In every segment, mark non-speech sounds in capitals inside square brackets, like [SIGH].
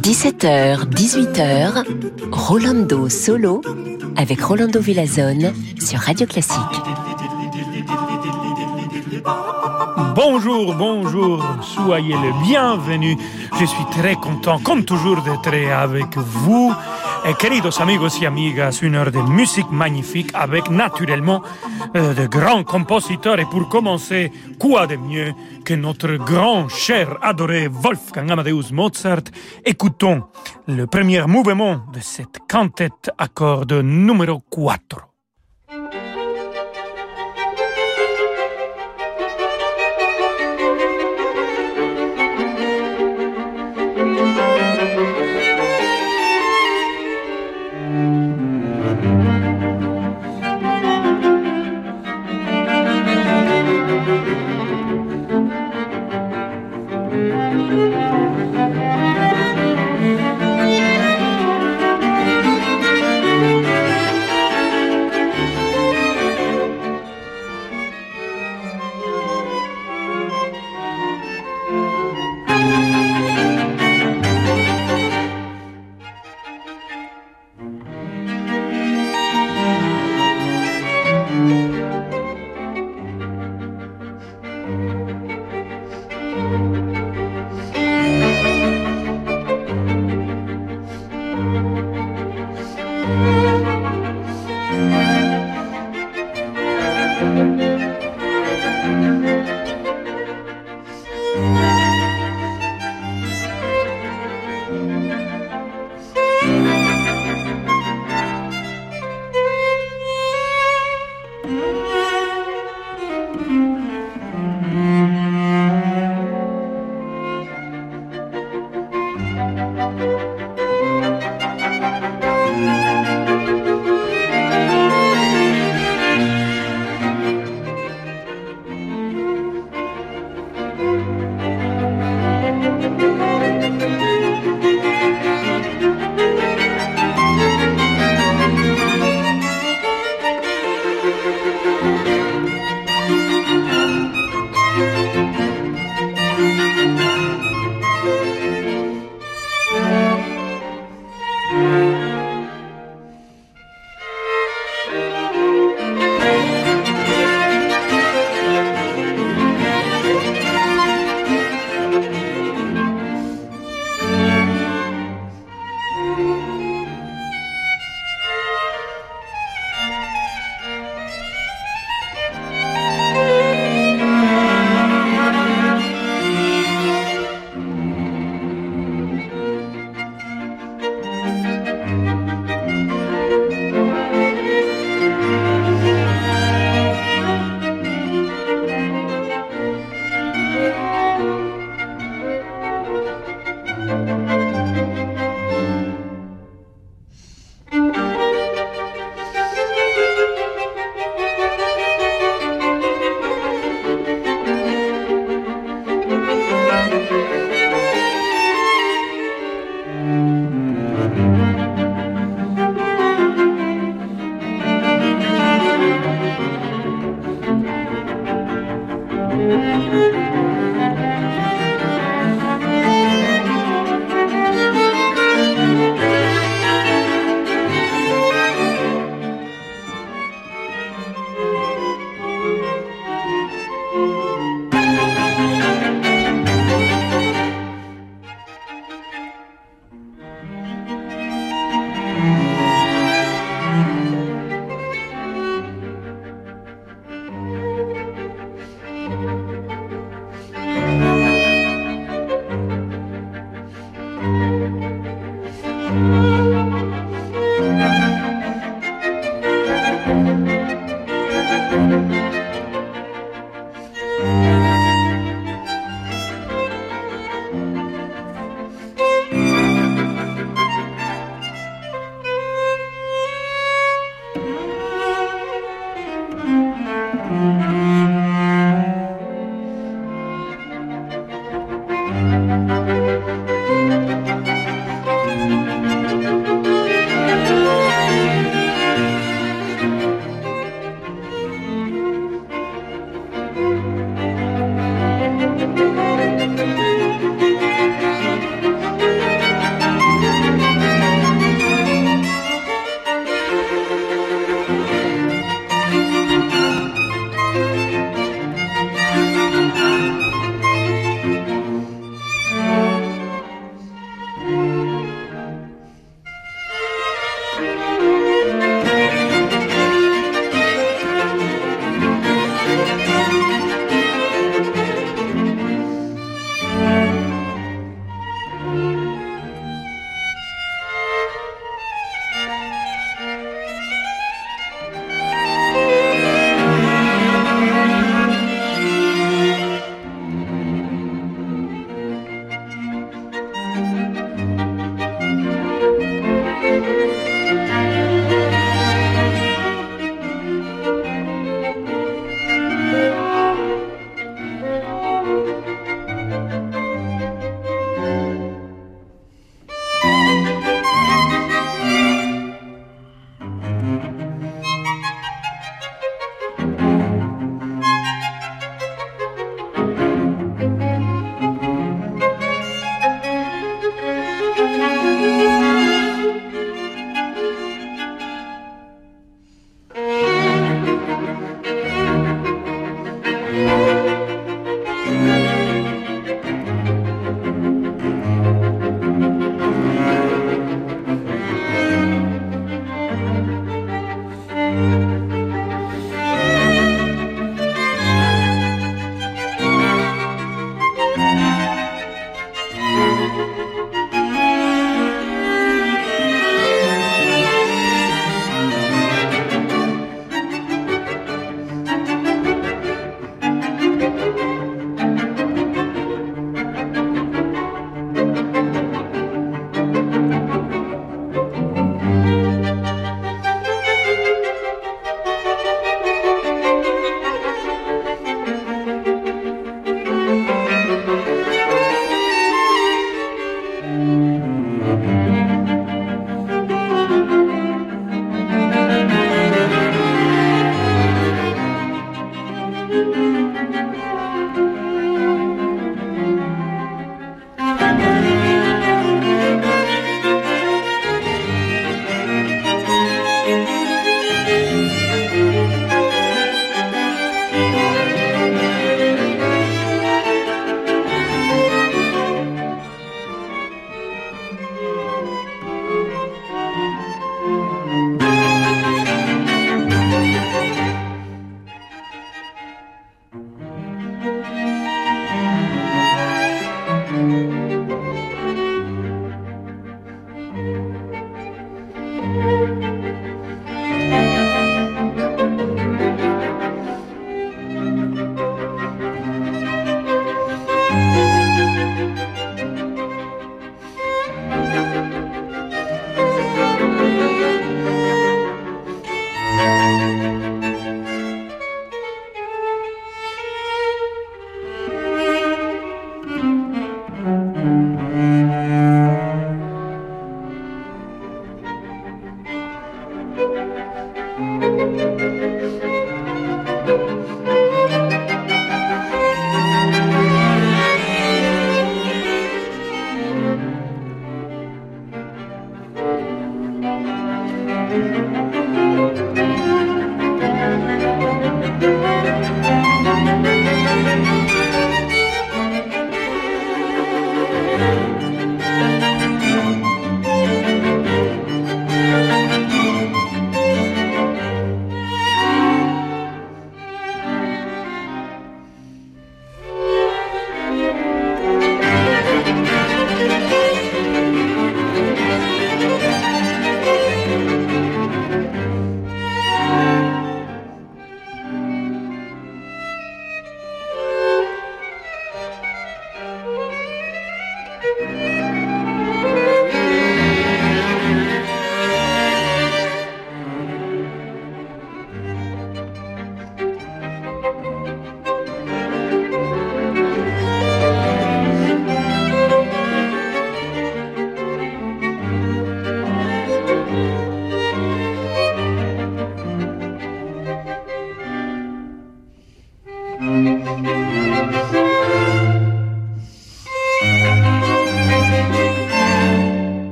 17h, 18h, Rolando Solo avec Rolando Villazone sur Radio Classique. Bonjour, bonjour, soyez le bienvenu. Je suis très content, comme toujours, d'être avec vous. Et queridos amigos y amigas, une heure de musique magnifique avec naturellement euh, de grands compositeurs. Et pour commencer, quoi de mieux que notre grand, cher, adoré Wolfgang Amadeus Mozart? Écoutons le premier mouvement de cette quintette à cordes numéro 4.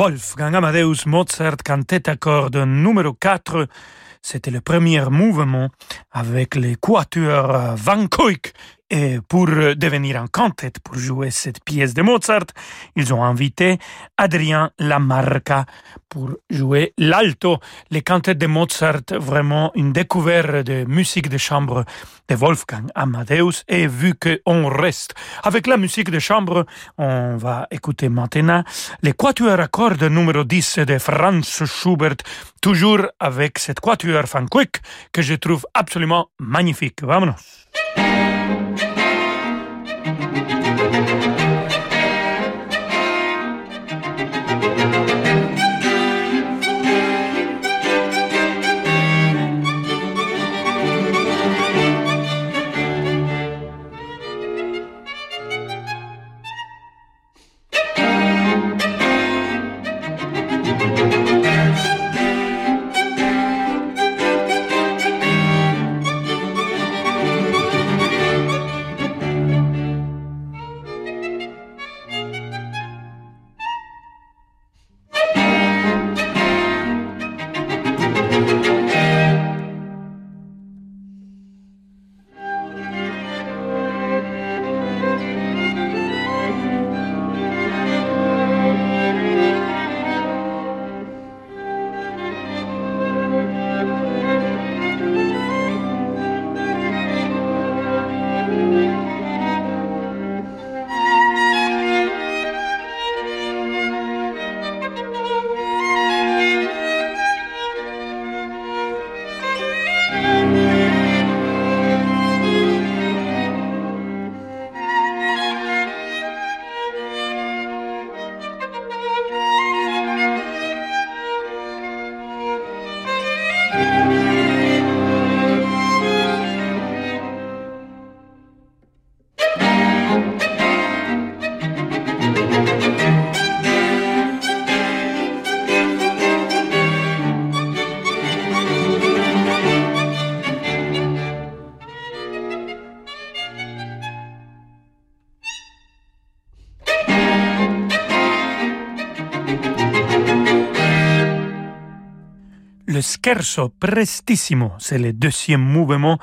Wolfgang Amadeus Mozart, cantate à cordes numéro 4. C'était le premier mouvement avec les quatuors Van Koik. Et pour devenir un cantate, pour jouer cette pièce de Mozart, ils ont invité Adrien Lamarca pour jouer l'alto. Les cantates de Mozart, vraiment une découverte de musique de chambre de Wolfgang Amadeus. Et vu qu'on reste avec la musique de chambre, on va écouter maintenant les quatuors à cordes numéro 10 de Franz Schubert, toujours avec cette quatuor Van Quick que je trouve absolument magnifique. Vamonos! Prestissimo, c'est le deuxième mouvement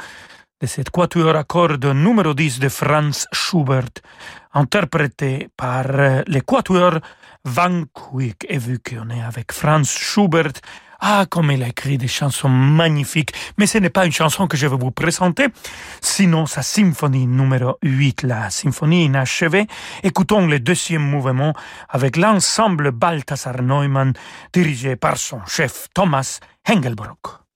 de cette quatuor à cordes numéro 10 de Franz Schubert, interprété par euh, les quatuors Van Quick. Et vu qu'on est avec Franz Schubert, ah, comme il a écrit des chansons magnifiques, mais ce n'est pas une chanson que je vais vous présenter, sinon sa symphonie numéro 8, la symphonie inachevée. Écoutons le deuxième mouvement avec l'ensemble Balthasar Neumann dirigé par son chef Thomas Hengelbrock.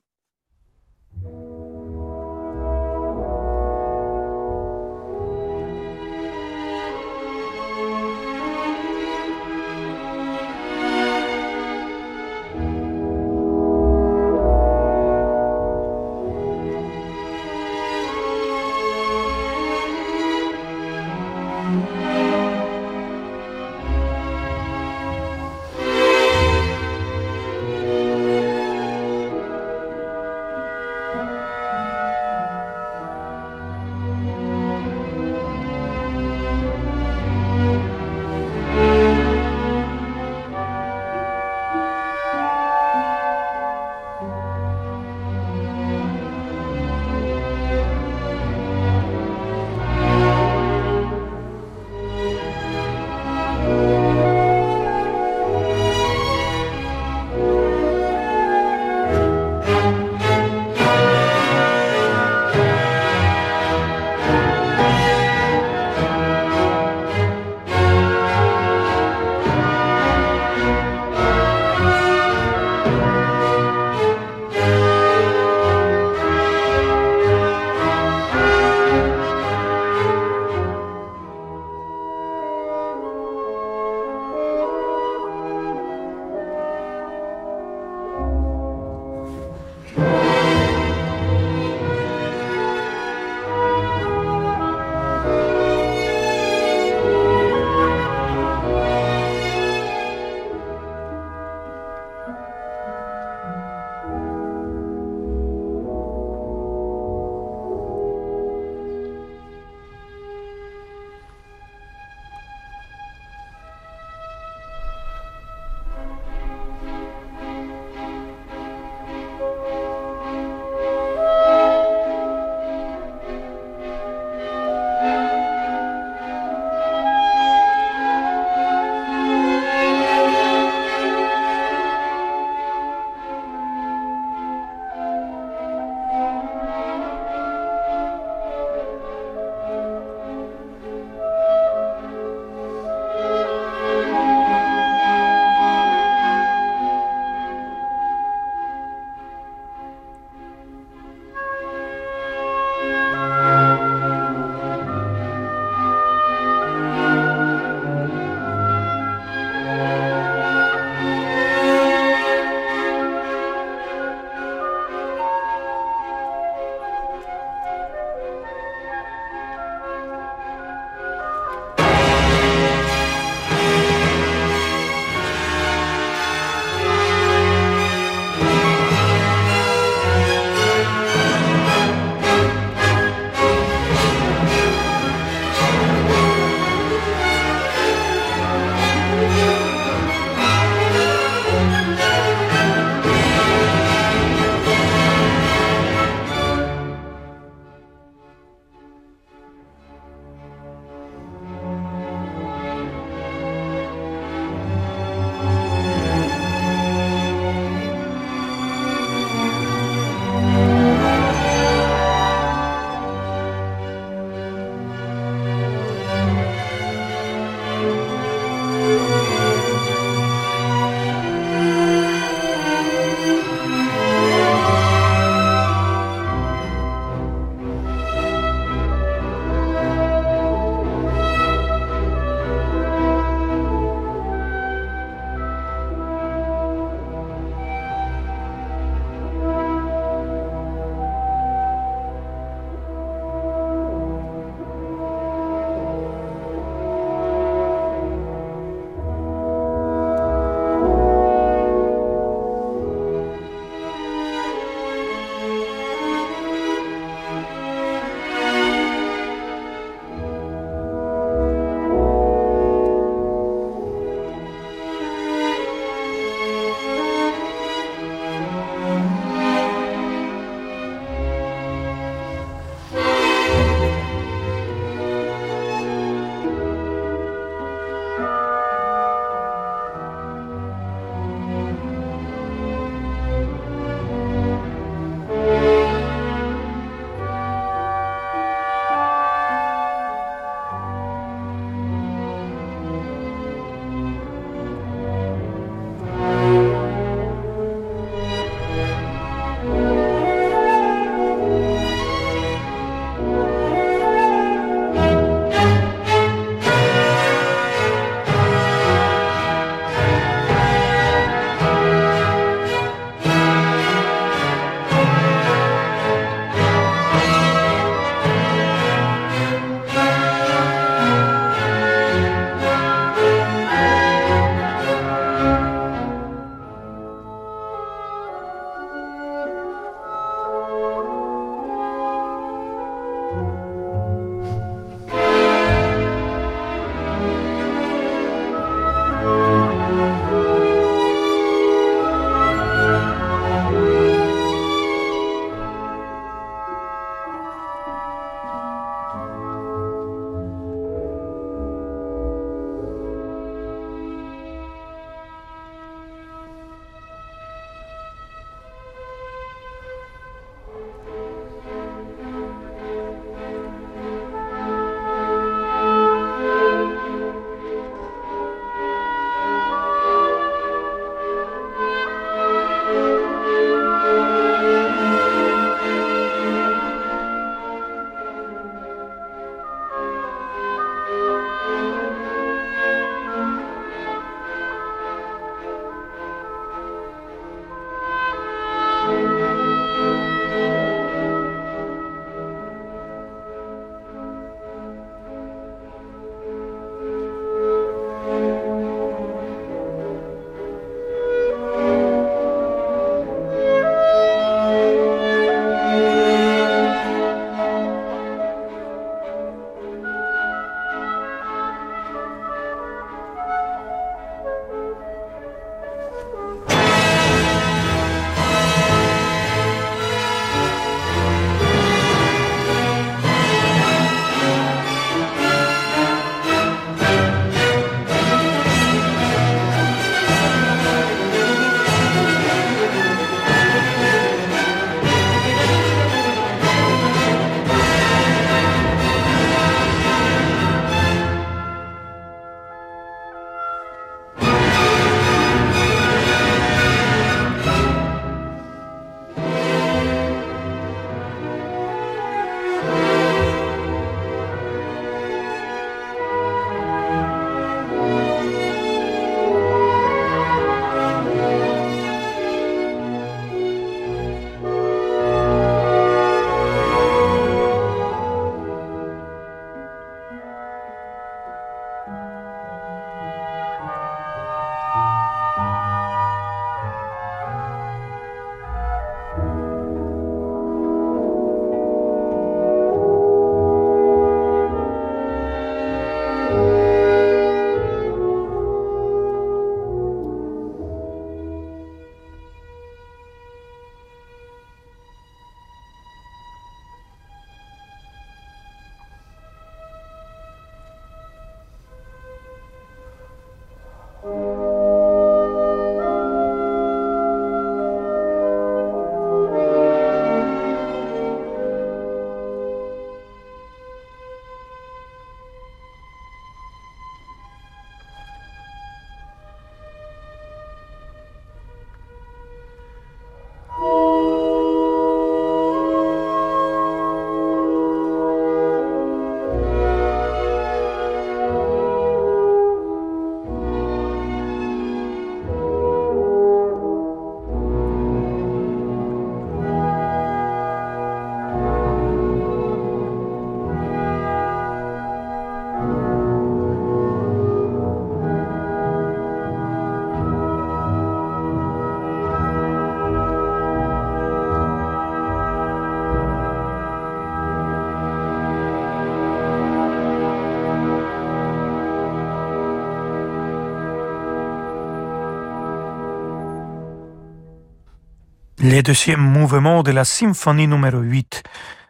Le deuxième mouvement de la symphonie numéro 8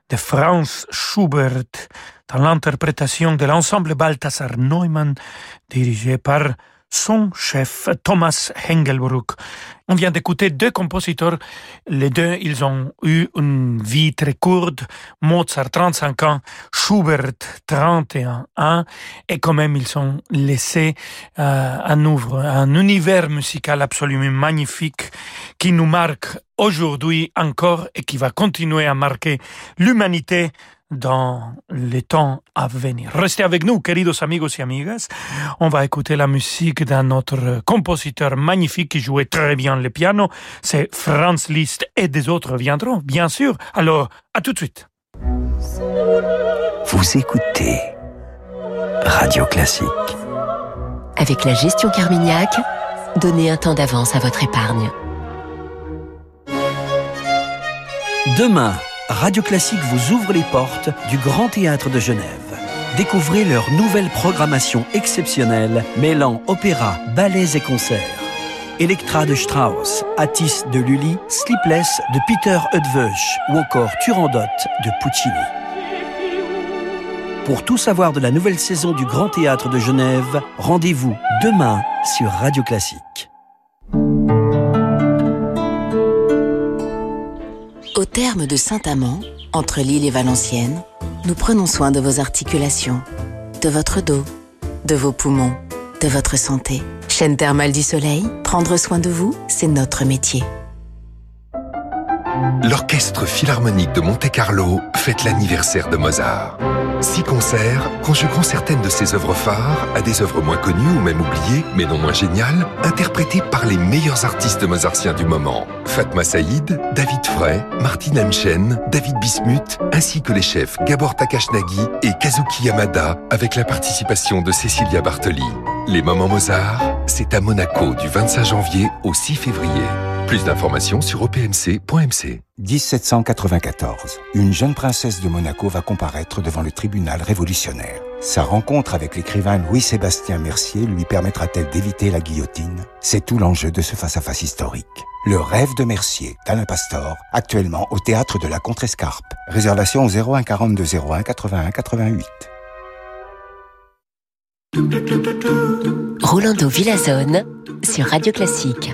de Franz Schubert dans l'interprétation de l'ensemble Balthasar Neumann dirigé par son chef Thomas Hengelbruck. On vient d'écouter deux compositeurs. Les deux, ils ont eu une vie très courte. Mozart, 35 ans, Schubert, 31 ans. Et quand même, ils ont laissé euh, un, un univers musical absolument magnifique qui nous marque aujourd'hui encore et qui va continuer à marquer l'humanité dans les temps à venir. Restez avec nous, queridos amigos y amigas. On va écouter la musique d'un autre compositeur magnifique qui jouait très bien le piano. C'est Franz Liszt et des autres viendront, bien sûr. Alors, à tout de suite. Vous écoutez Radio Classique. Avec la gestion Carmignac, donnez un temps d'avance à votre épargne. Demain, Radio Classique vous ouvre les portes du Grand Théâtre de Genève. Découvrez leur nouvelle programmation exceptionnelle mêlant opéra, ballets et concerts. Electra de Strauss, Atis de Lully, Sleepless de Peter Eötvös ou encore Turandot de Puccini. Pour tout savoir de la nouvelle saison du Grand Théâtre de Genève, rendez-vous demain sur Radio Classique. Au terme de Saint-Amand, entre Lille et Valenciennes, nous prenons soin de vos articulations, de votre dos, de vos poumons, de votre santé. Chaîne thermale du soleil, prendre soin de vous, c'est notre métier. L'Orchestre Philharmonique de Monte-Carlo fête l'anniversaire de Mozart. Six concerts conjuguant certaines de ses œuvres phares à des œuvres moins connues ou même oubliées, mais non moins géniales, interprétées par les meilleurs artistes mozartiens du moment. Fatma Saïd, David Frey, Martin Hemchen, David Bismuth, ainsi que les chefs Gabor Takashnagi et Kazuki Yamada, avec la participation de Cecilia Bartoli. Les moments Mozart, c'est à Monaco du 25 janvier au 6 février. Plus d'informations sur opmc.mc. 1794. Une jeune princesse de Monaco va comparaître devant le tribunal révolutionnaire. Sa rencontre avec l'écrivain Louis-Sébastien Mercier lui permettra-t-elle d'éviter la guillotine? C'est tout l'enjeu de ce face-à-face historique. Le rêve de Mercier, d'Alain Pastor, actuellement au théâtre de la Contrescarpe. Réservation au 01 42 01 81 88. Rolando Villazone sur Radio Classique.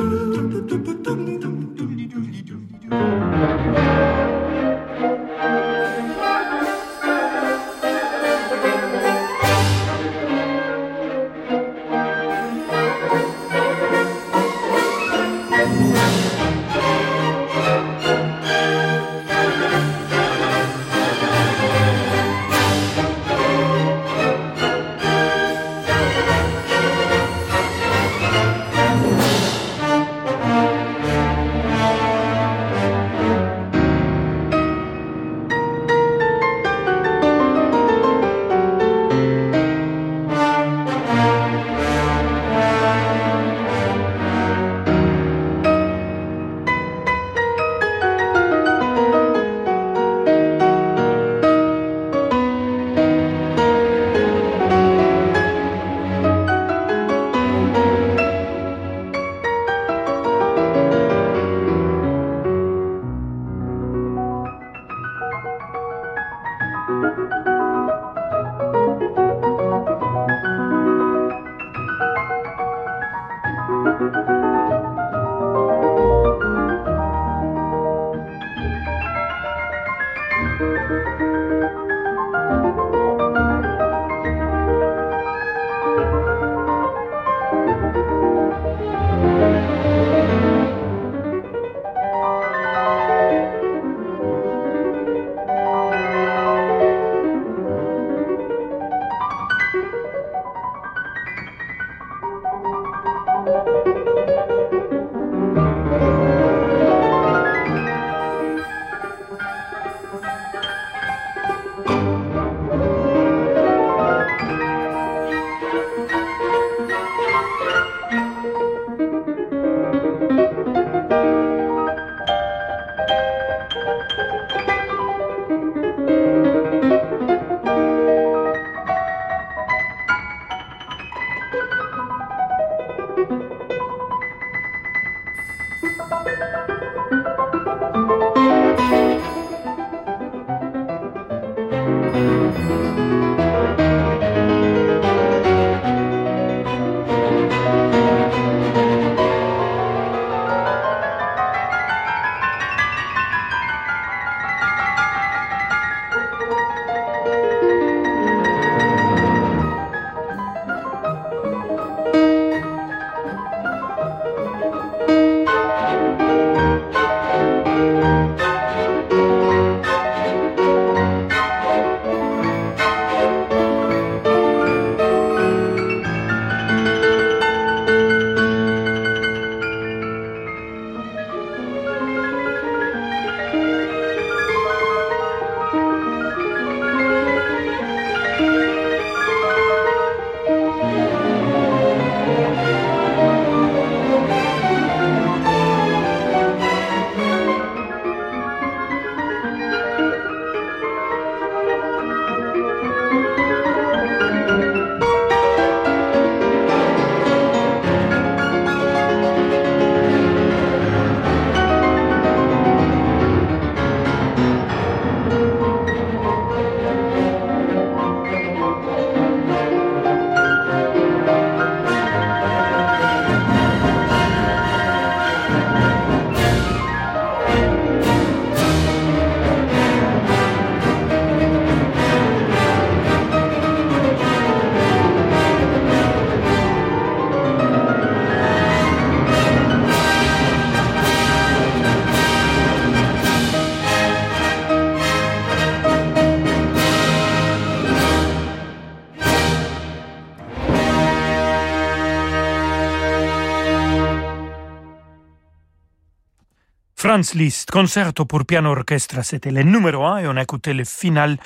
Franz Liszt, concerto pour piano orchestre, c'était le numéro un et on a écouté le final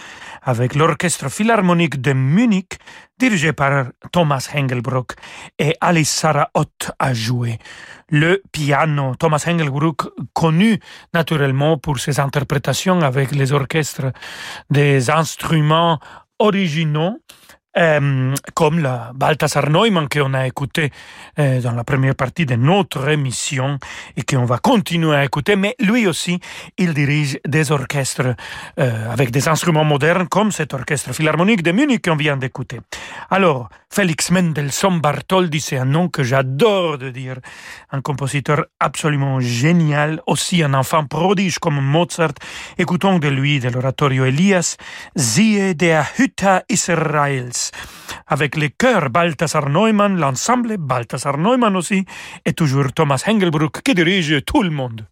avec l'orchestre philharmonique de Munich, dirigé par Thomas Hengelbrock et Alice Sarah Ott a joué le piano. Thomas Hengelbrock, connu naturellement pour ses interprétations avec les orchestres des instruments originaux, euh, comme la Balthasar Neumann qu'on a écouté euh, dans la première partie de notre émission et qu'on va continuer à écouter, mais lui aussi, il dirige des orchestres euh, avec des instruments modernes comme cet orchestre philharmonique de Munich qu'on vient d'écouter. Alors, Félix Mendelssohn Bartholdy, c'est un nom que j'adore de dire, un compositeur absolument génial, aussi un enfant prodige comme Mozart. Écoutons de lui, de l'oratorio Elias, Siehe der Hütte Israels avec les chœurs Balthasar Neumann, l'ensemble Balthasar Neumann aussi, et toujours Thomas Hengelbruck qui dirige tout le monde.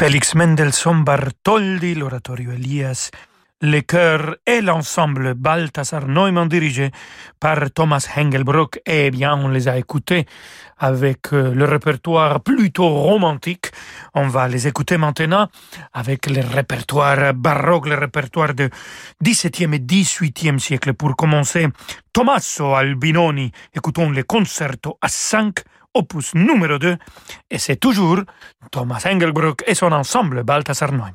Félix Mendelssohn Bartholdi, l'oratorio Elias, le chœur et l'ensemble Balthasar Neumann dirigé par Thomas Hengelbrock. Eh bien, on les a écoutés avec euh, le répertoire plutôt romantique. On va les écouter maintenant avec le répertoire baroque, le répertoire de 17e et 18e siècle. Pour commencer, Tommaso Albinoni, écoutons le concerto à 5 opus numéro 2, et c'est toujours Thomas Engelbrock et son ensemble Balthasar Neumann.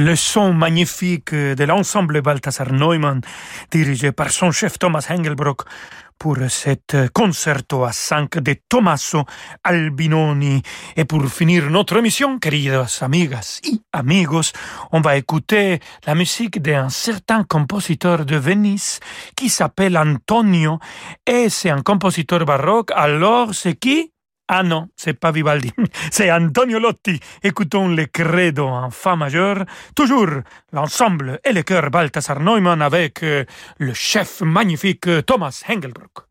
Le son magnifique de l'ensemble Balthasar Neumann, dirigé par son chef Thomas Engelbrock, pour cet concerto à 5 de Tommaso Albinoni. Et pour finir notre émission, queridas amigas y amigos, on va écouter la musique d'un certain compositeur de Venise qui s'appelle Antonio et c'est un compositeur baroque. Alors, c'est qui? Ah non, c'est pas Vivaldi, [LAUGHS] c'est Antonio Lotti. Écoutons le credo en fa majeur, toujours l'ensemble et le chœur Balthasar Neumann avec euh, le chef magnifique Thomas Hengelbrock.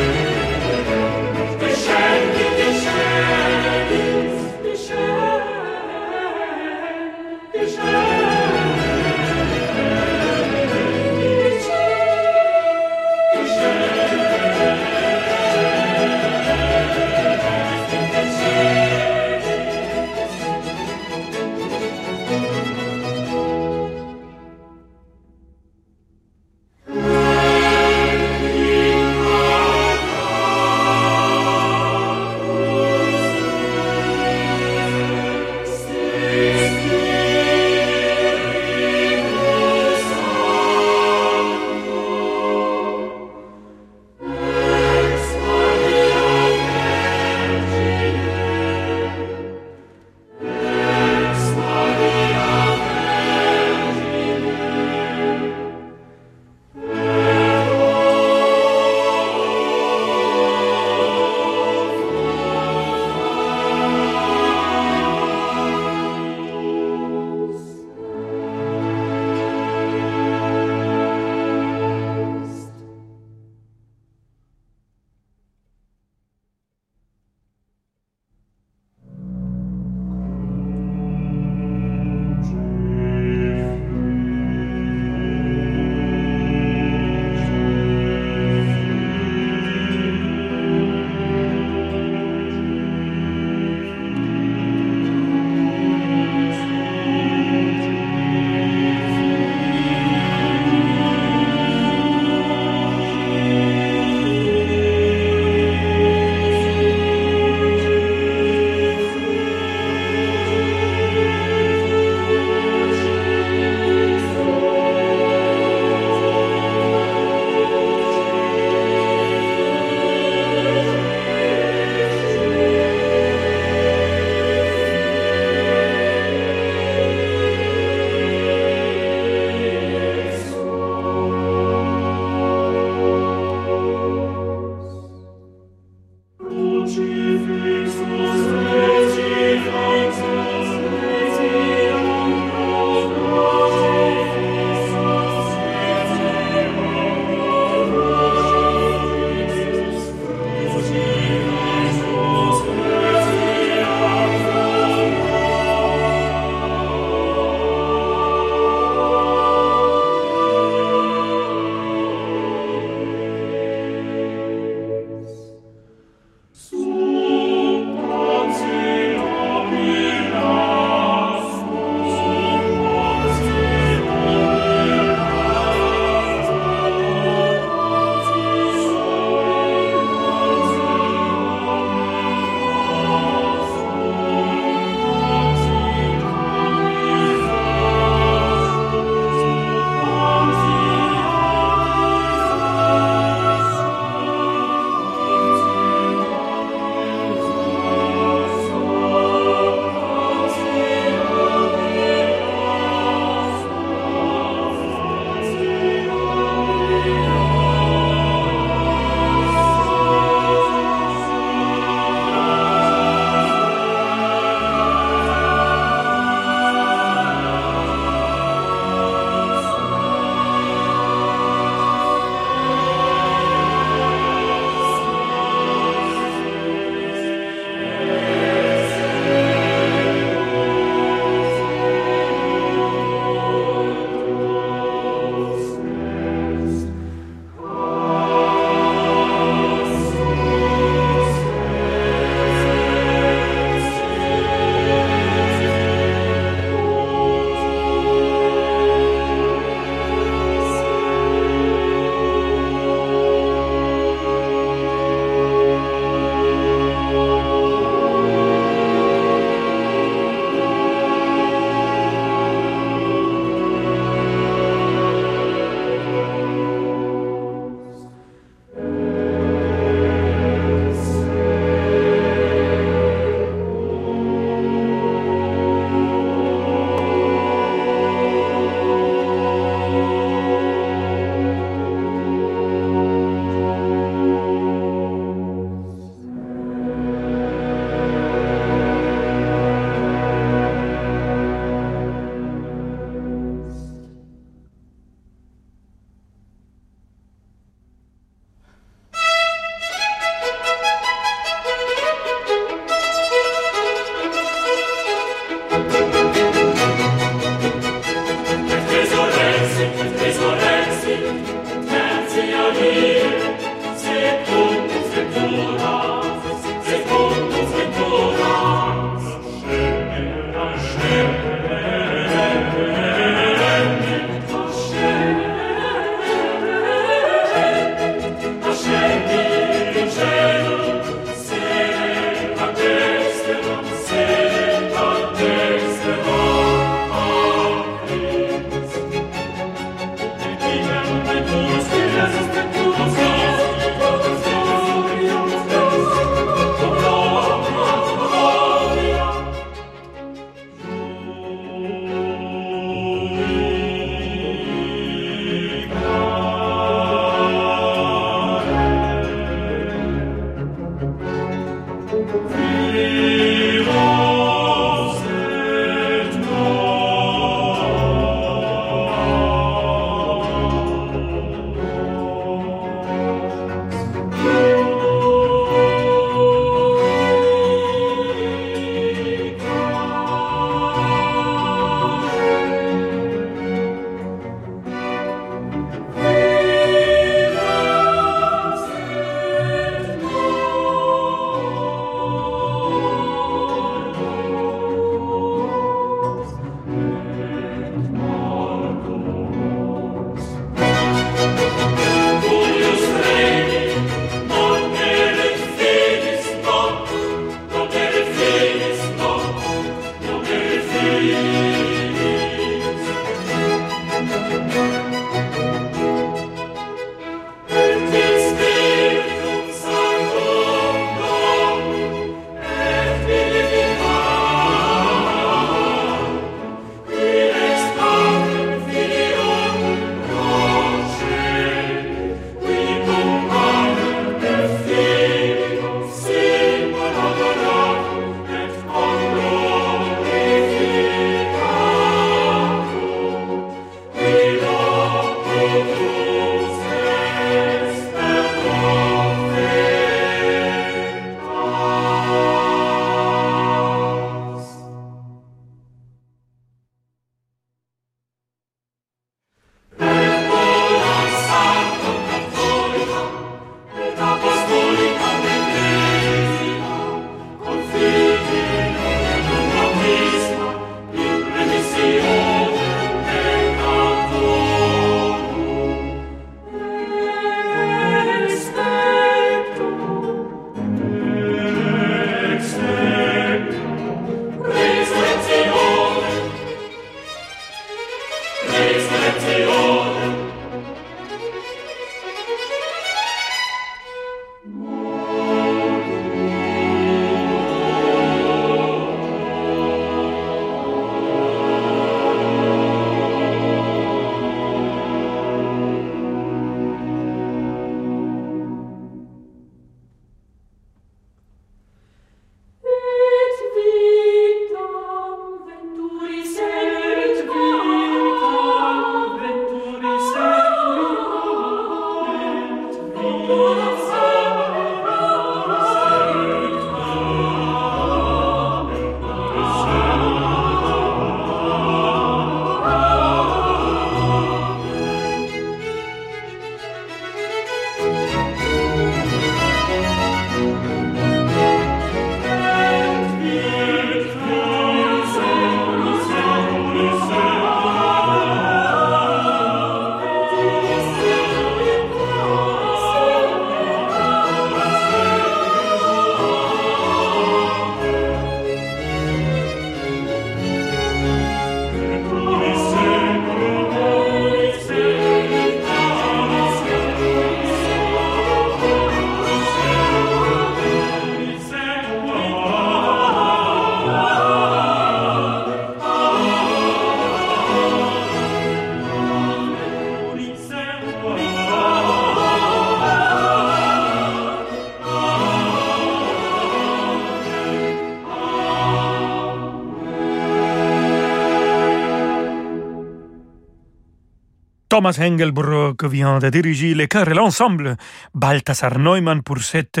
Thomas Engelbrock vient de diriger le chœur et l'ensemble. Balthasar Neumann pour cette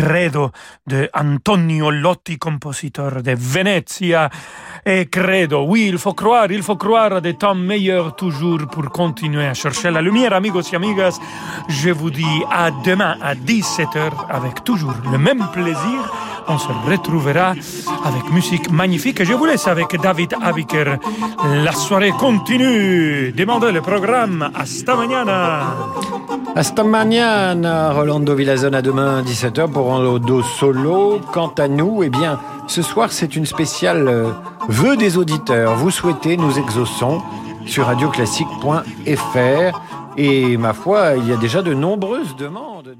Credo de Antonio Lotti, compositeur de Venezia. Et Credo, oui, il faut croire, il faut croire des temps meilleurs toujours pour continuer à chercher la lumière, amigos et amigas. Je vous dis à demain à 17h avec toujours le même plaisir. On se retrouvera avec musique magnifique. Je vous laisse avec David Abiker. La soirée continue. Demandez le programme. Hasta mañana. Hasta mañana, Rolando Villazone à demain 17h pour dos solo. Quant à nous, eh bien, ce soir c'est une spéciale euh, vœu des auditeurs. Vous souhaitez, nous exauçons sur radioclassique.fr et ma foi, il y a déjà de nombreuses demandes.